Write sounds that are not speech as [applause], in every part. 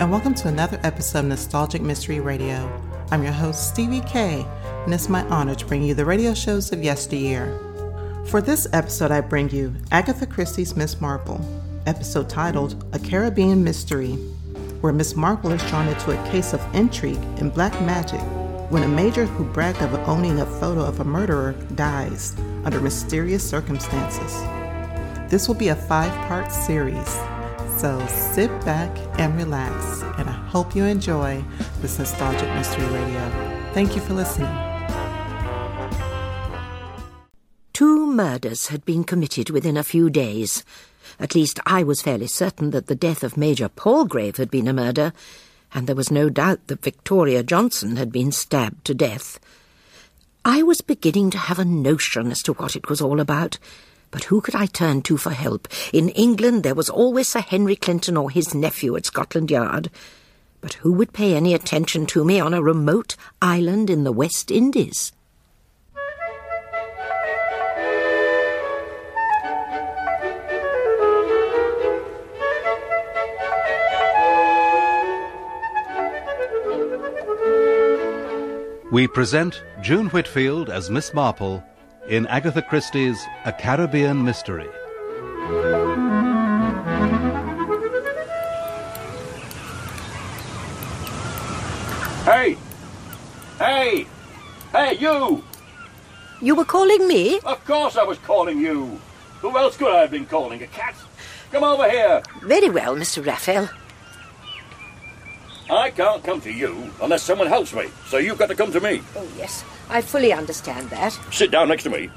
And welcome to another episode of Nostalgic Mystery Radio. I'm your host, Stevie K, and it's my honor to bring you the radio shows of yesteryear. For this episode, I bring you Agatha Christie's Miss Marple, episode titled A Caribbean Mystery, where Miss Marple is drawn into a case of intrigue and black magic when a major who bragged of owning a photo of a murderer dies under mysterious circumstances. This will be a five part series, so sit back and relax, and I hope you enjoy this nostalgic mystery radio. Thank you for listening. Two murders had been committed within a few days. At least I was fairly certain that the death of Major Palgrave had been a murder, and there was no doubt that Victoria Johnson had been stabbed to death. I was beginning to have a notion as to what it was all about, but who could I turn to for help? In England there was always Sir Henry Clithering or his nephew at Scotland Yard. But who would pay any attention to me on a remote island in the West Indies? We present June Whitfield as Miss Marple in Agatha Christie's A Caribbean Mystery. Hey! Hey! Hey, you! You were calling me? Of course I was calling you. Who else could I have been calling? A cat? Come over here. Very well, Mr. Rafiel. I can't come to you unless someone helps me, so you've got to come to me. Oh, yes, I fully understand that. Sit down next to me.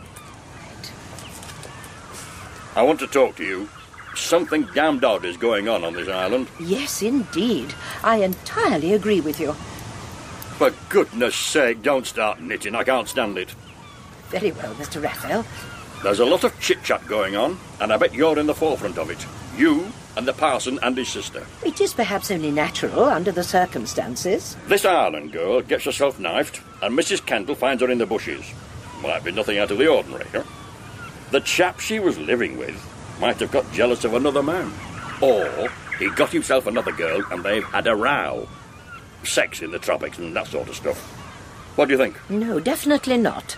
I want to talk to you. Something damned odd is going on on this island. Yes, indeed. I entirely agree with you. For goodness sake, don't start knitting. I can't stand it. Very well, Mr. Rafiel. There's a lot of chit chat going on, and I bet you're in the forefront of it. You and the parson and his sister. It is perhaps only natural under the circumstances. This Ireland girl gets herself knifed, and Mrs. Kendall finds her in the bushes. Might be nothing out of the ordinary, huh? The chap she was living with might have got jealous of another man. Or he got himself another girl and they've had a row. Sex in the tropics and that sort of stuff. What do you think? No, definitely not.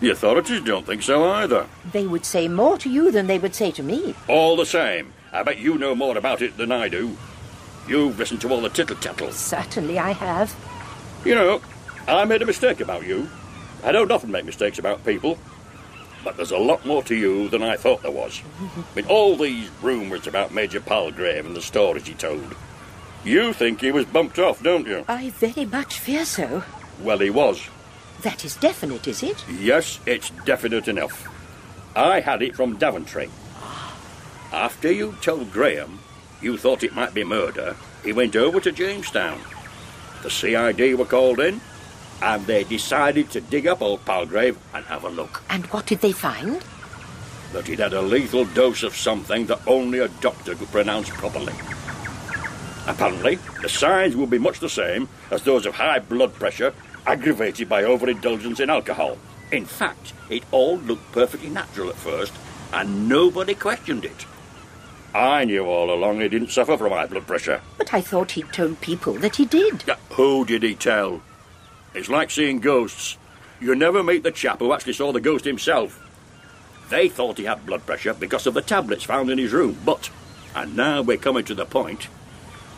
The authorities don't think so either. They would say more to you than they would say to me. All the same, I bet you know more about it than I do. You've listened to all the tittle tattle. Certainly I have. You know, I made a mistake about you. I don't often make mistakes about people. But there's a lot more to you than I thought there was. [laughs] I mean, all these rumours about Major Palgrave and the stories he told. You think he was bumped off, don't you? I very much fear so. Well, he was. That is definite, is it? Yes, it's definite enough. I had it from Daventry. After you told Graham you thought it might be murder, he went over to Jamestown. The CID were called in, and they decided to dig up old Palgrave and have a look. And what did they find? That he'd had a lethal dose of something that only a doctor could pronounce properly. Apparently, the signs will be much the same as those of high blood pressure aggravated by overindulgence in alcohol. In fact, it all looked perfectly natural at first, and nobody questioned it. I knew all along he didn't suffer from high blood pressure. But I thought he'd told people that he did. Yeah, Who did he tell? It's like seeing ghosts. You never meet the chap who actually saw the ghost himself. They thought he had blood pressure because of the tablets found in his room, but, and now we're coming to the point,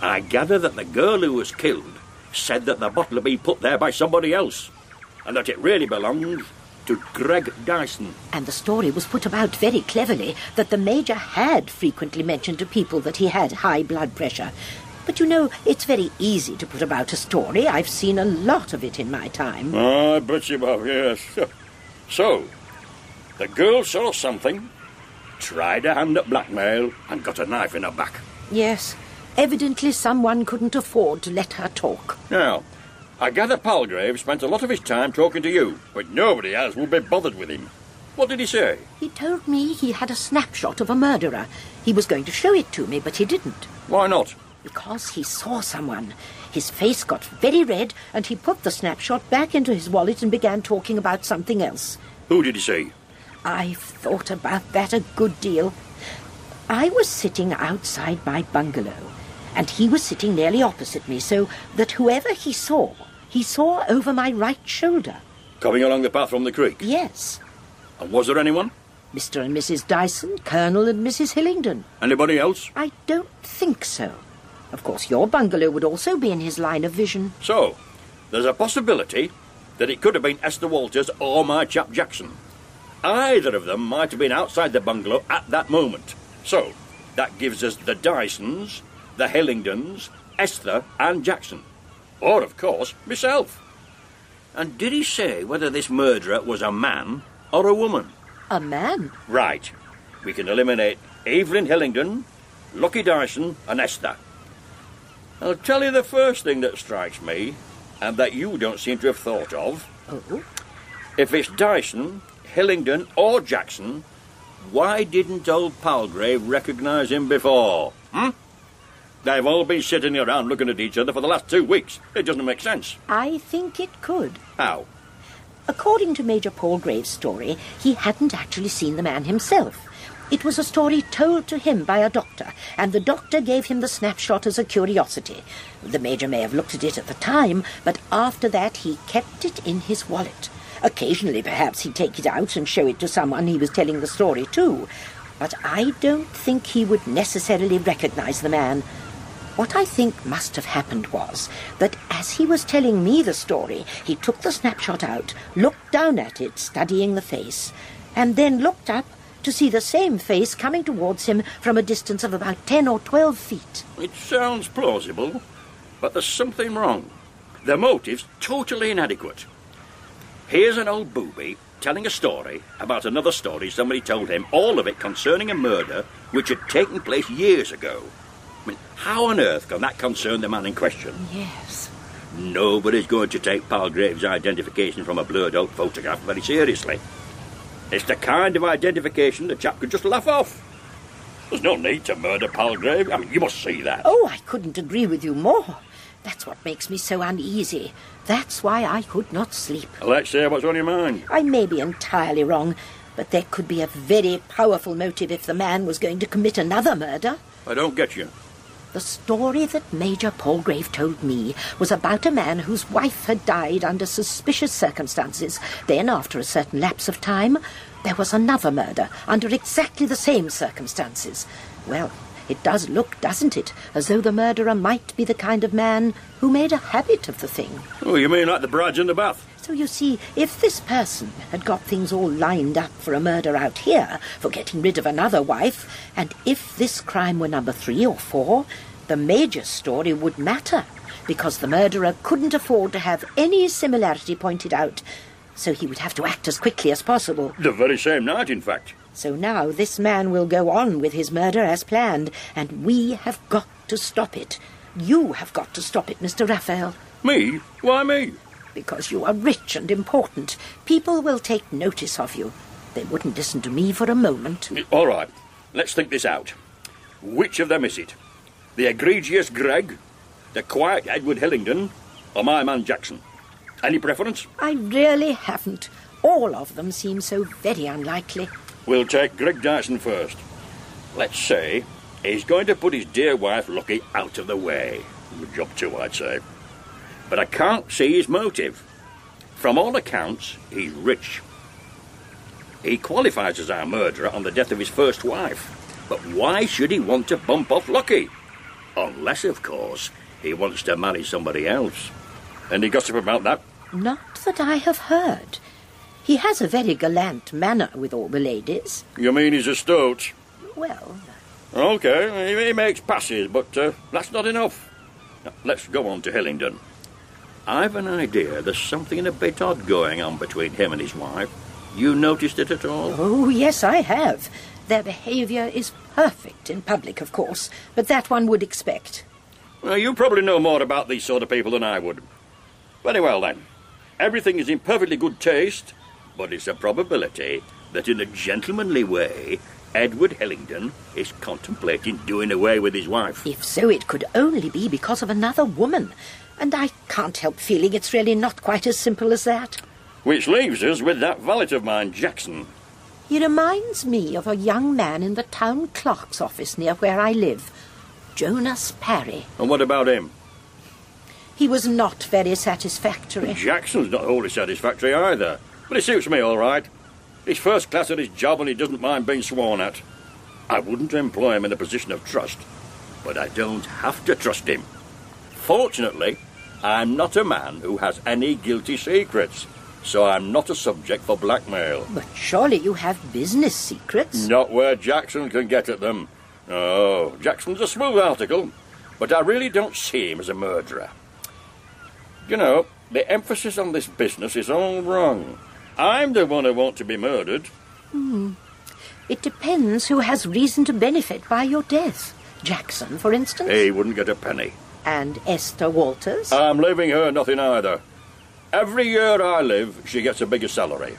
I gather that the girl who was killed said that the bottle had been put there by somebody else, and that it really belonged to Greg Dyson. And the story was put about very cleverly that the Major had frequently mentioned to people that he had high blood pressure. But you know, it's very easy to put about a story. I've seen a lot of it in my time. I bet you have, yes. [laughs] So, the girl saw something, tried a hand at blackmail, and got a knife in her back. Yes, evidently someone couldn't afford to let her talk. Now, I gather Palgrave spent a lot of his time talking to you, but nobody else would be bothered with him. What did he say? He told me he had a snapshot of a murderer. He was going to show it to me, but he didn't. Why not? Because he saw someone. His face got very red, and he put the snapshot back into his wallet and began talking about something else. Who did he see? I've thought about that a good deal. I was sitting outside my bungalow, and he was sitting nearly opposite me, so that whoever he saw, he saw over my right shoulder. Coming along the path from the creek? Yes. And was there anyone? Mr. and Mrs. Dyson, Colonel and Mrs. Hillingdon. Anybody else? I don't think so. Of course, your bungalow would also be in his line of vision. So, there's a possibility that it could have been Esther Walters or my chap Jackson. Either of them might have been outside the bungalow at that moment. So, that gives us the Dysons, the Hillingdons, Esther, and Jackson. Or, of course, myself. And did he say whether this murderer was a man or a woman? A man? Right. We can eliminate Evelyn Hillingdon, Lucky Dyson, and Esther. I'll tell you the first thing that strikes me, and that you don't seem to have thought of. Oh? If it's Dyson, Hillingdon, or Jackson, why didn't old Palgrave recognise him before? Hmm? They've all been sitting around looking at each other for the last two weeks. It doesn't make sense. I think it could. How? According to Major Palgrave's story, he hadn't actually seen the man himself. It was a story told to him by a doctor, and the doctor gave him the snapshot as a curiosity. The Major may have looked at it at the time, but after that he kept it in his wallet. Occasionally, perhaps, he'd take it out and show it to someone he was telling the story to. But I don't think he would necessarily recognize the man. What I think must have happened was that as he was telling me the story, he took the snapshot out, looked down at it, studying the face, and then looked up to see the same face coming towards him from a distance of about ten or twelve feet. It sounds plausible, but there's something wrong. The motive's totally inadequate. Here's an old booby telling a story about another story somebody told him, all of it concerning a murder which had taken place years ago. I mean, how on earth can that concern the man in question? Yes. Nobody's going to take Palgrave's identification from a blurred out photograph very seriously. It's the kind of identification the chap could just laugh off. There's no need to murder Palgrave. I mean, you must see that. Oh, I couldn't agree with you more. That's what makes me so uneasy. That's why I could not sleep. Let's hear what's on your mind. I may be entirely wrong, but there could be a very powerful motive if the man was going to commit another murder. I don't get you. The story that Major Palgrave told me was about a man whose wife had died under suspicious circumstances. Then, after a certain lapse of time, there was another murder under exactly the same circumstances. Well, it does look, doesn't it, as though the murderer might be the kind of man who made a habit of the thing. Oh, you mean like the brides in the bath? So you see, if this person had got things all lined up for a murder out here, for getting rid of another wife, and if this crime were number three or four, the major story would matter, because the murderer couldn't afford to have any similarity pointed out, so he would have to act as quickly as possible. The very same night, in fact. So now this man will go on with his murder as planned, and we have got to stop it. You have got to stop it, Mr. Rafiel. Me? Why me? Because you are rich and important. People will take notice of you. They wouldn't listen to me for a moment. All right, let's think this out. Which of them is it? The egregious Greg, the quiet Edward Hillingdon, or my man Jackson? Any preference? I really haven't. All of them seem so very unlikely. We'll take Greg Dyson first. Let's say he's going to put his dear wife Lucky out of the way. Good job too, I'd say. But I can't see his motive. From all accounts, he's rich. He qualifies as our murderer on the death of his first wife. But why should he want to bump off Lucky? Unless, of course, he wants to marry somebody else. Any gossip about that? Not that I have heard. He has a very gallant manner with all the ladies. You mean he's a stoat? Well, Okay, he, makes passes, but uh, that's not enough. Now, let's go on to Hillingdon. I've an idea there's something a bit odd going on between him and his wife. You noticed it at all? oh, yes, I have. Their behaviour is perfect in public, of course, but that one would expect. Well, you probably know more about these sort of people than I would. Very well, then. Everything is in perfectly good taste, but it's a probability that in a gentlemanly way, Edward Hillingdon is contemplating doing away with his wife. If so, it could only be because of another woman. And I can't help feeling it's really not quite as simple as that. Which leaves us with that valet of mine, Jackson. He reminds me of a young man in the town clerk's office near where I live. Jonas Parry. And what about him? He was not very satisfactory. Jackson's not wholly satisfactory either. But he suits me all right. He's first class at his job and he doesn't mind being sworn at. I wouldn't employ him in a position of trust, but I don't have to trust him. Fortunately, I'm not a man who has any guilty secrets, so I'm not a subject for blackmail. But surely you have business secrets. Not where Jackson can get at them. Oh, Jackson's a smooth article, but I really don't see him as a murderer. You know, the emphasis on this business is all wrong. I'm the one who wants to be murdered. Hmm. It depends who has reason to benefit by your death. Jackson, for instance, He wouldn't get a penny. And Esther Walters. I'm leaving her nothing either. Every year I live, she gets a bigger salary.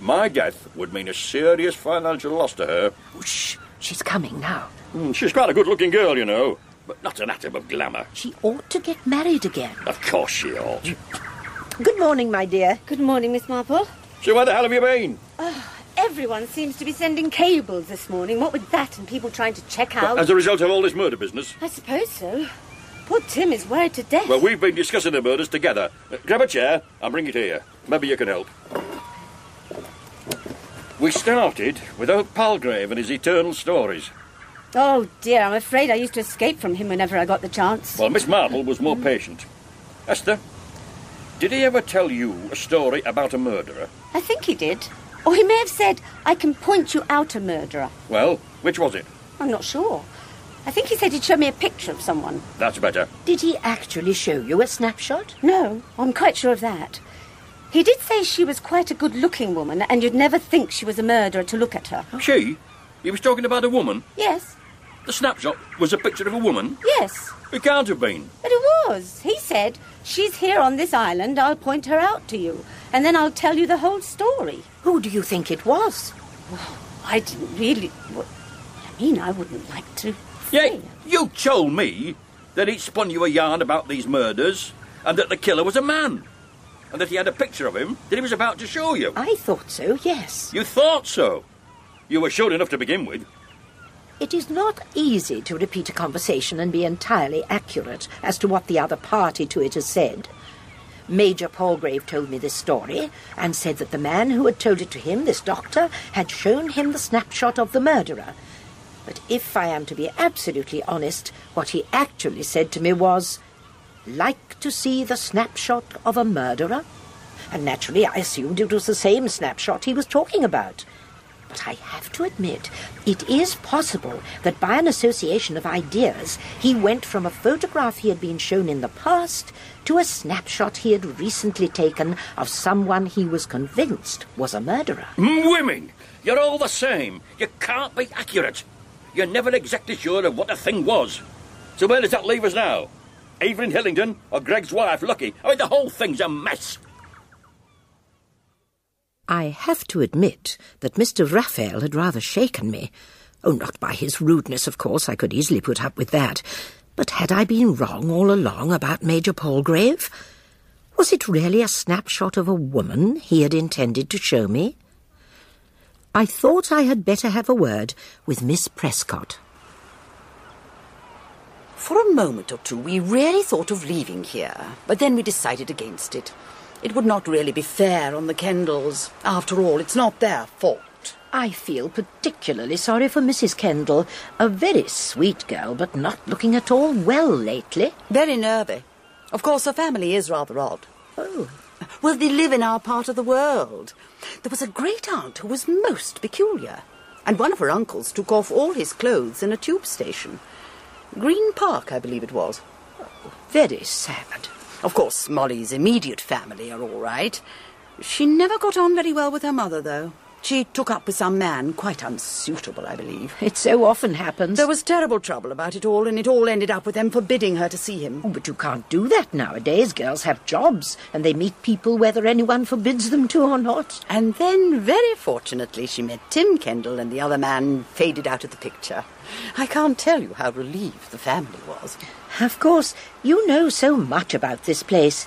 My death would mean a serious financial loss to her. Oh, shh, she's coming now. Hmm, She's quite a good looking girl, you know, but not an atom of glamour. She ought to get married again. Of course she ought. Good morning, my dear. Good morning, Miss Marple. So where the hell have you been? Everyone seems to be sending cables this morning. What with that and people trying to check out? As a result of all this murder business? I suppose so. Poor Tim is worried to death. Well, we've been discussing the murders together. Uh, grab a chair and bring it here. Maybe you can help. We started with Oak Palgrave and his eternal stories. Oh dear, I'm afraid I used to escape from him whenever I got the chance. Well, Miss Marple was more patient. Esther, did he ever tell you a story about a murderer? I think he did. Or he may have said, I can point you out a murderer. Well, which was it? I'm not sure. I think he said he'd show me a picture of someone. That's better. Did he actually show you a snapshot? No, I'm quite sure of that. He did say she was quite a good looking woman and you'd never think she was a murderer to look at her. She? He was talking about a woman? Yes, The snapshot was a picture of a woman? yes. It can't have been. But it was. He said, She's here on this island, I'll point her out to you, and then I'll tell you the whole story. Who do you think it was? I didn't really. Well, I mean, I wouldn't like to. Yeah, you told me that he'd spun you a yarn about these murders and that the killer was a man. And that he had a picture of him that he was about to show you. I thought so, yes. You thought so. You were sure enough to begin with. It is not easy to repeat a conversation and be entirely accurate as to what the other party to it has said. Major Palgrave told me this story and said that the man who had told it to him, this doctor, had shown him the snapshot of the murderer. But if I am to be absolutely honest, what he actually said to me was, like to see the snapshot of a murderer? And naturally I assumed it was the same snapshot he was talking about. But I have to admit, it is possible that by an association of ideas, he went from a photograph he had been shown in the past to a snapshot he had recently taken of someone he was convinced was a murderer. Women, you're all the same. You can't be accurate. You're never exactly sure of what a thing was. So where does that leave us now? Evelyn Hillingdon or Greg's wife, Lucky? I mean, the whole thing's a mess. I have to admit that Mr. Rafiel had rather shaken me. Oh, not by his rudeness, of course, I could easily put up with that. But had I been wrong all along about Major Palgrave? Was it really a snapshot of a woman he had intended to show me? I thought I had better have a word with Miss Prescott. For a moment or two, we really thought of leaving here, but then we decided against it. It would not really be fair on the Kendalls. After all, it's not their fault. I feel particularly sorry for Mrs. Kendall, a very sweet girl, but not looking at all well lately. Very nervy. Of course, her family is rather odd. Oh, Well, they live in our part of the world. There was a great aunt who was most peculiar, and one of her uncles took off all his clothes in a tube station. Green Park, I believe it was. very sad. Of course, Molly's immediate family are all right. She never got on very well with her mother, though. She took up with some man quite unsuitable, I believe. It so often happens. There was terrible trouble about it all, and it all ended up with them forbidding her to see him. Oh, but you can't do that nowadays. Girls have jobs, and they meet people whether anyone forbids them to or not. And then, very fortunately, she met Tim Kendall, and the other man faded out of the picture. I can't tell you how relieved the family was. Of course, you know so much about this place.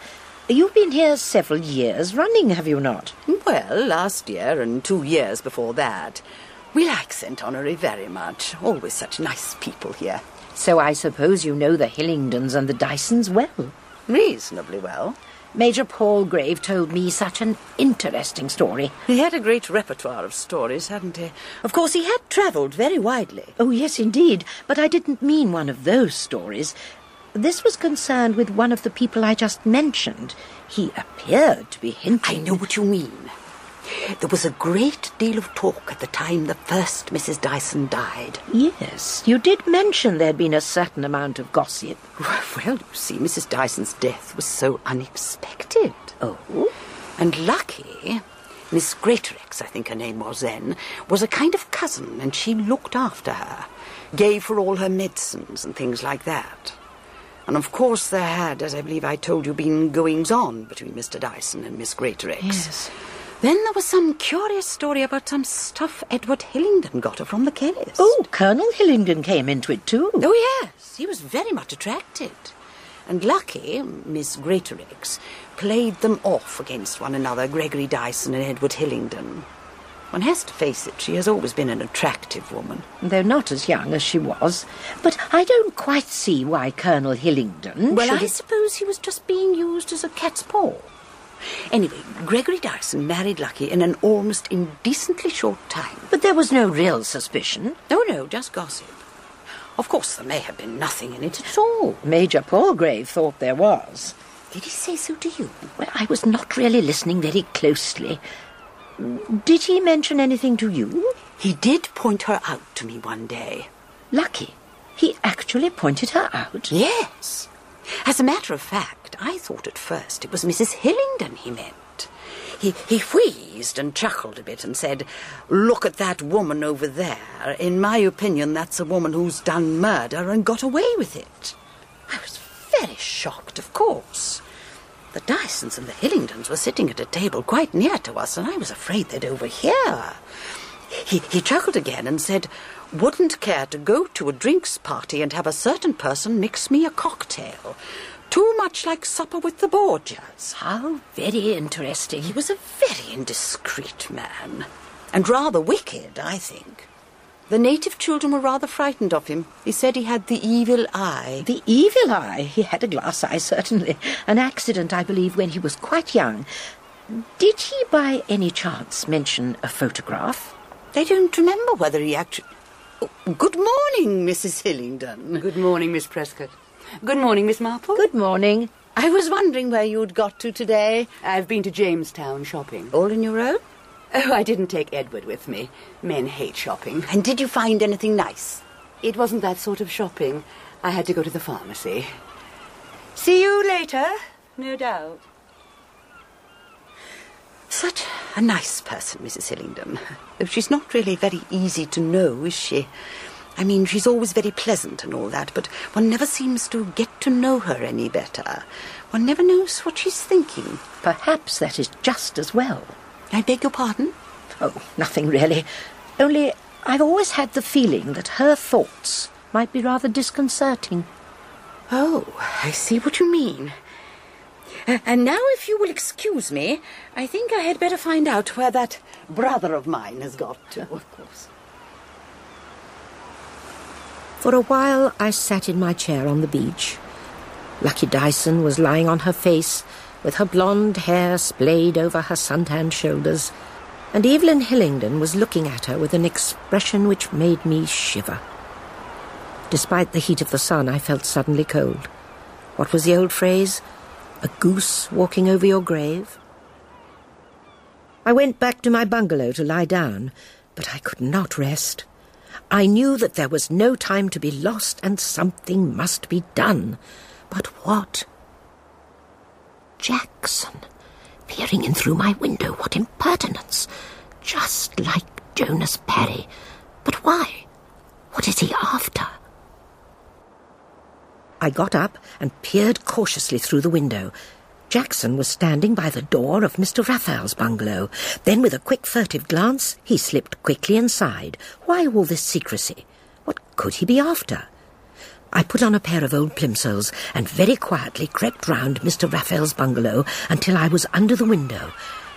You've been here several years running, have you not? Well, last year and two years before that. We like St. Honoré very much. Always such nice people here. So I suppose you know the Hillingdons and the Dysons well. Reasonably well. Major Palgrave told me such an interesting story. He had a great repertoire of stories, hadn't he? Of course, he had travelled very widely. Oh, yes, indeed. But I didn't mean one of those stories. This was concerned with one of the people I just mentioned. He appeared to be hinting. I know what you mean. There was a great deal of talk at the time the first Mrs. Dyson died. Yes, you did mention there'd been a certain amount of gossip. [laughs] Well, you see, Mrs. Dyson's death was so unexpected. Oh? And lucky, Miss Greatorex, I think her name was then, was a kind of cousin, and she looked after her, gave her all her medicines and things like that. And of course there had, as I believe I told you, been goings on between Mr. Dyson and Miss Greatorex. Yes. Then there was some curious story about some stuff Edward Hillingdon got her from the chemist. Oh, Colonel Hillingdon came into it too. Oh, yes. He was very much attracted. And Lucky, Miss Greatorex, played them off against one another, Gregory Dyson and Edward Hillingdon. One has to face it, she has always been an attractive woman. Though not as young as she was. But I don't quite see why Colonel Hillingdon Well, I have- suppose he was just being used as a cat's paw. Anyway, Gregory Dyson married Lucky in an almost indecently short time. But there was no real suspicion. No, no, just gossip. Of course, there may have been nothing in it at all. Major Palgrave thought there was. Did he say so to you? Well, I was not really listening very closely. Did he mention anything to you? He did point her out to me one day. Lucky. He actually pointed her out. Yes. As a matter of fact, I thought at first it was Mrs. Hillingdon he meant. He, he wheezed and chuckled a bit and said, Look at that woman over there. In my opinion, that's a woman who's done murder and got away with it. I was very shocked, of course. The Dysons and the Hillingdons were sitting at a table quite near to us, and I was afraid they'd overhear. He, he chuckled again and said, Wouldn't care to go to a drinks party and have a certain person mix me a cocktail. Too much like supper with the Borgias. How very interesting. He was a very indiscreet man, and rather wicked, I think. The native children were rather frightened of him. He said he had the evil eye. The evil eye. He had a glass eye, [laughs] certainly. An accident, I believe, when he was quite young. Did he by any chance mention a photograph? I don't remember whether he actually. Oh, good morning, Mrs. Hillingdon. Good morning, Miss Prescott. Good morning, Miss Marple. Good morning. I was wondering where you'd got to today. I've been to Jamestown shopping. All on your own? Oh, I didn't take Edward with me. Men hate shopping. And did you find anything nice? It wasn't that sort of shopping. I had to go to the pharmacy. See you later, no doubt. Such a nice person, Mrs. Hillingdon. Though she's not really very easy to know, is she? I mean, she's always very pleasant and all that, but one never seems to get to know her any better. One never knows what she's thinking. Perhaps that is just as well. I beg your pardon? Oh, nothing really. Only I've always had the feeling that her thoughts might be rather disconcerting. Oh, I see what you mean. Uh, and now, if you will excuse me, I think I had better find out where that brother of mine has got to. Of course. For a while I sat in my chair on the beach. Lucky Dyson was lying on her face, with her blonde hair splayed over her suntanned shoulders, and Evelyn Hillingdon was looking at her with an expression which made me shiver. Despite the heat of the sun, I felt suddenly cold. What was the old phrase? A goose walking over your grave? I went back to my bungalow to lie down, but I could not rest. I knew that there was no time to be lost and something must be done. But what? Jackson, peering in through my window, what impertinence! Just like Jonas Parry. But why? What is he after? I got up and peered cautiously through the window. Jackson was standing by the door of Mr. Rafiel's bungalow. Then, with a quick furtive glance, he slipped quickly inside. Why all this secrecy? What could he be after? I put on a pair of old plimsolls and very quietly crept round Mr. Rafiel's bungalow until I was under the window,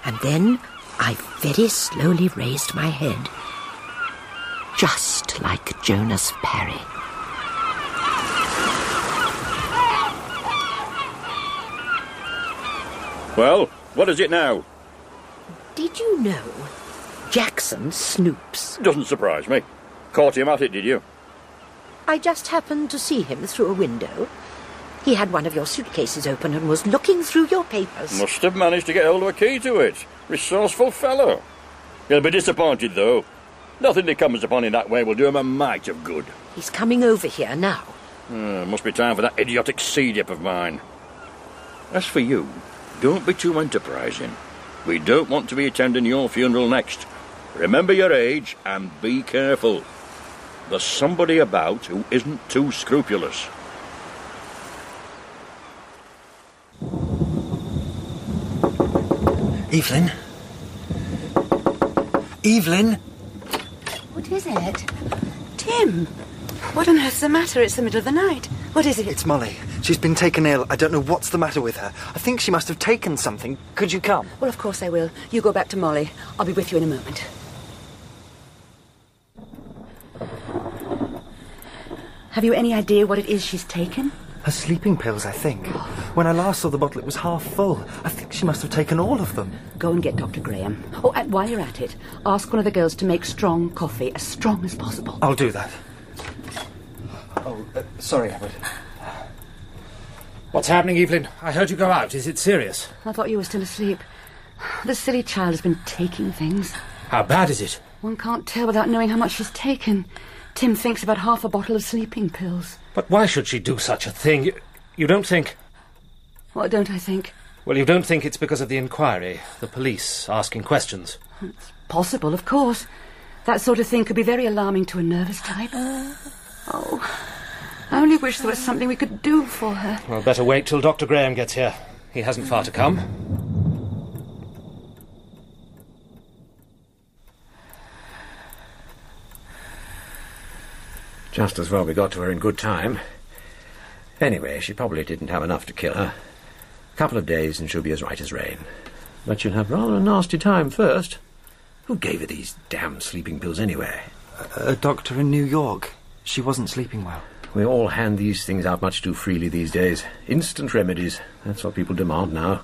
and then I very slowly raised my head. just like Jonas Parry. Well, what is it now? Did you know Jackson snoops? Doesn't surprise me. Caught him at it, did you? I just happened to see him through a window. He had one of your suitcases open and was looking through your papers. Must have managed to get hold of a key to it. Resourceful fellow. He'll be disappointed, though. Nothing that comes upon him that way will do him a mite of good. He's coming over here now. Uh, must be time for that idiotic sea dip of mine. As for you, don't be too enterprising. We don't want to be attending your funeral next. Remember your age and be careful. There's somebody about who isn't too scrupulous. Evelyn? Evelyn? What is it? Tim! What on earth's the matter? It's the middle of the night. What is it? It's Molly. She's been taken ill. I don't know what's the matter with her. I think she must have taken something. Could you come? Well, of course I will. You go back to Molly. I'll be with you in a moment. Have you any idea what it is she's taken? Her sleeping pills, I think. When I last saw the bottle, it was half full. I think she must have taken all of them. Go and get Dr. Graham. Oh, and while you're at it, ask one of the girls to make strong coffee, as strong as possible. I'll do that. Oh, uh, sorry, Edward. What's happening, Evelyn? I heard you go out. Is it serious? I thought you were still asleep. The silly child has been taking things. How bad is it? One can't tell without knowing how much she's taken. Tim thinks about half a bottle of sleeping pills. But why should she do such a thing? You, you don't think. What don't I think? Well, you don't think it's because of the inquiry, the police asking questions. It's possible, of course. That sort of thing could be very alarming to a nervous type. Uh. Oh, I only wish there was something we could do for her. Well, better wait till Dr. Graham gets here. He hasn't far to come. Just as well we got to her in good time. Anyway, she probably didn't have enough to kill her. A couple of days and she'll be as right as rain. But she'll have rather a nasty time first. Who gave her these damn sleeping pills anyway? A, a doctor in New York. She wasn't sleeping well. We all hand these things out much too freely these days. Instant remedies. That's what people demand now.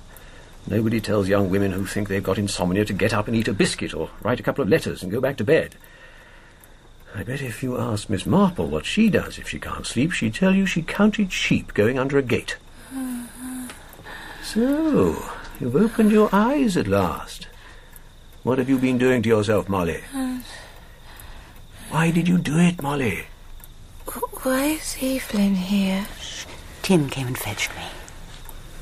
Nobody tells young women who think they've got insomnia to get up and eat a biscuit or write a couple of letters and go back to bed. I bet if you asked Miss Marple what she does if she can't sleep, she'd tell you she counted sheep going under a gate. Uh-huh. So, you've opened your eyes at last. What have you been doing to yourself, Molly? Why did you do it, Molly? Why is Evelyn here? Tim came and fetched me.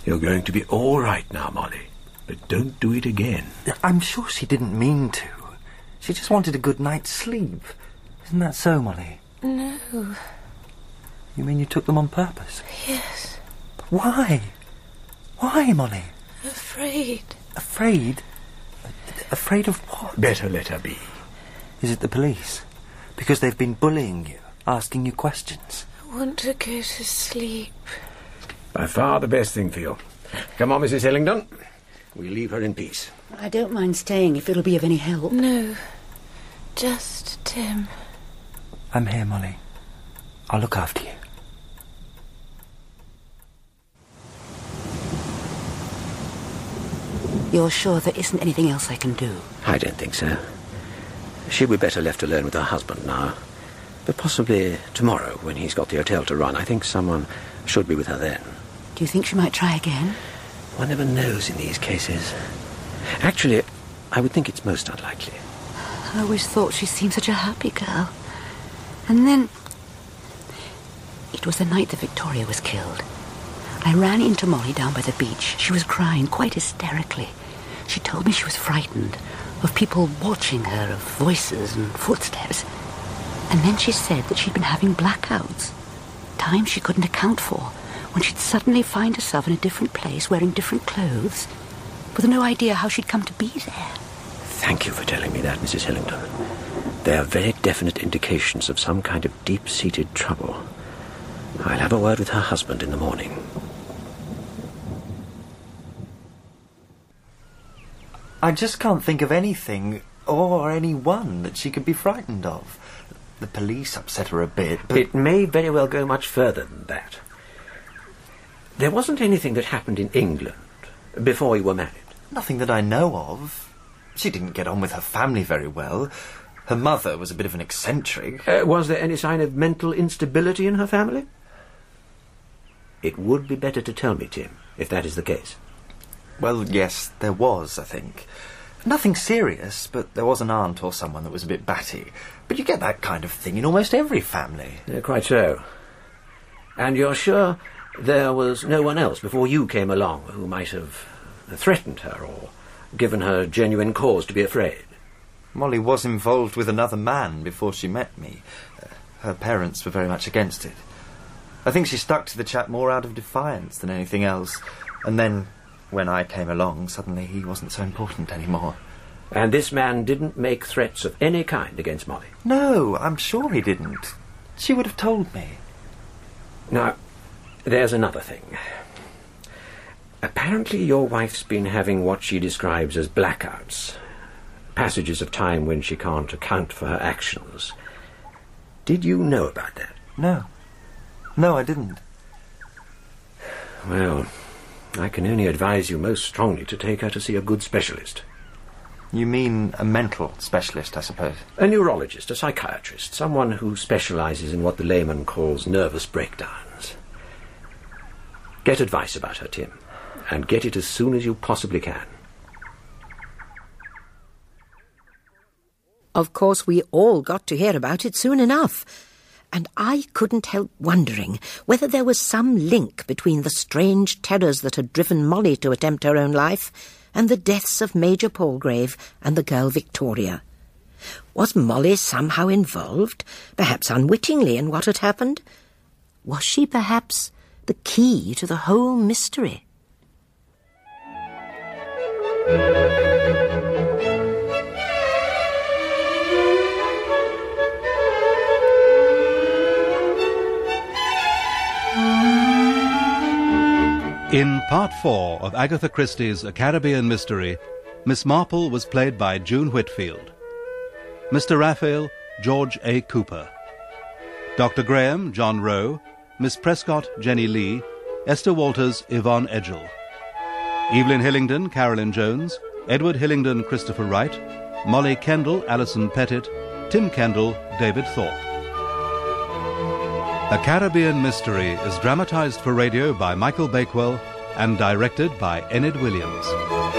You're going to be all right now, Molly. But don't do it again. I'm sure she didn't mean to. She just wanted a good night's sleep. Isn't that so, Molly? No. You mean you took them on purpose? Yes. Why? Why, Molly? Afraid. Afraid? Afraid of what? Better let her be. Is it the police? Because they've been bullying you, asking you questions. I want to go to sleep. By far the best thing for you. Come on, Mrs. Hillingdon. We leave her in peace. I don't mind staying if it'll be of any help. No. Just Tim. I'm here, Molly. I'll look after you. You're sure there isn't anything else I can do? I don't think so. She'll be better left alone with her husband now. But possibly tomorrow, when he's got the hotel to run, I think someone should be with her then. Do you think she might try again? One never knows in these cases. Actually, I would think it's most unlikely. I always thought she seemed such a happy girl. And then. It was the night that Victoria was killed. I ran into Molly down by the beach. She was crying quite hysterically. She told me she was frightened of people watching her, of voices and footsteps. And then she said that she'd been having blackouts. Times she couldn't account for, when she'd suddenly find herself in a different place wearing different clothes, with no idea how she'd come to be there. Thank you for telling me that, Mrs. Hillingdon. They are very definite indications of some kind of deep seated trouble. I'll have a word with her husband in the morning. I just can't think of anything or anyone that she could be frightened of. the police upset her a bit, but... It may very well go much further than that. There wasn't anything that happened in England before you were married. Nothing that I know of. She didn't get on with her family very well. Her mother was a bit of an eccentric. Uh, was there any sign of mental instability in her family? It would be better to tell me, Tim, if that is the case. Well, yes, there was, I think. Nothing serious, but there was an aunt or someone that was a bit batty. But you get that kind of thing in almost every family. Uh, quite so. And you're sure there was no one else before you came along who might have threatened her or given her genuine cause to be afraid? Molly was involved with another man before she met me. Her parents were very much against it. I think she stuck to the chap more out of defiance than anything else. And then, when I came along, suddenly he wasn't so important anymore. And this man didn't make threats of any kind against Molly? No, I'm sure he didn't. She would have told me. Now, there's another thing. Apparently, your wife's been having what she describes as blackouts, passages of time when she can't account for her actions. Did you know about that? No. No, I didn't. Well, I can only advise you most strongly to take her to see a good specialist. You mean a mental specialist, I suppose? A neurologist, a psychiatrist, someone who specializes in what the layman calls nervous breakdowns. Get advice about her, Tim, and get it as soon as you possibly can. Of course, we all got to hear about it soon enough, and I couldn't help wondering whether there was some link between the strange terrors that had driven Molly to attempt her own life and the deaths of Major Palgrave and the girl Victoria. Was Molly somehow involved, perhaps unwittingly, in what had happened? Was she perhaps the key to the whole mystery? In part four of Agatha Christie's A Caribbean Mystery, Miss Marple was played by June Whitfield. Mr. Rafiel, George A. Cooper. Dr. Graham, John Rowe. Miss Prescott, Jenny Lee. Esther Walters, Yvonne Edgell. Evelyn Hillingdon, Carolyn Jones. Edward Hillingdon, Christopher Wright. Molly Kendall, Alison Pettit. Tim Kendall, David Thorpe. A Caribbean Mystery is dramatized for radio by Michael Bakewell and directed by Enid Williams.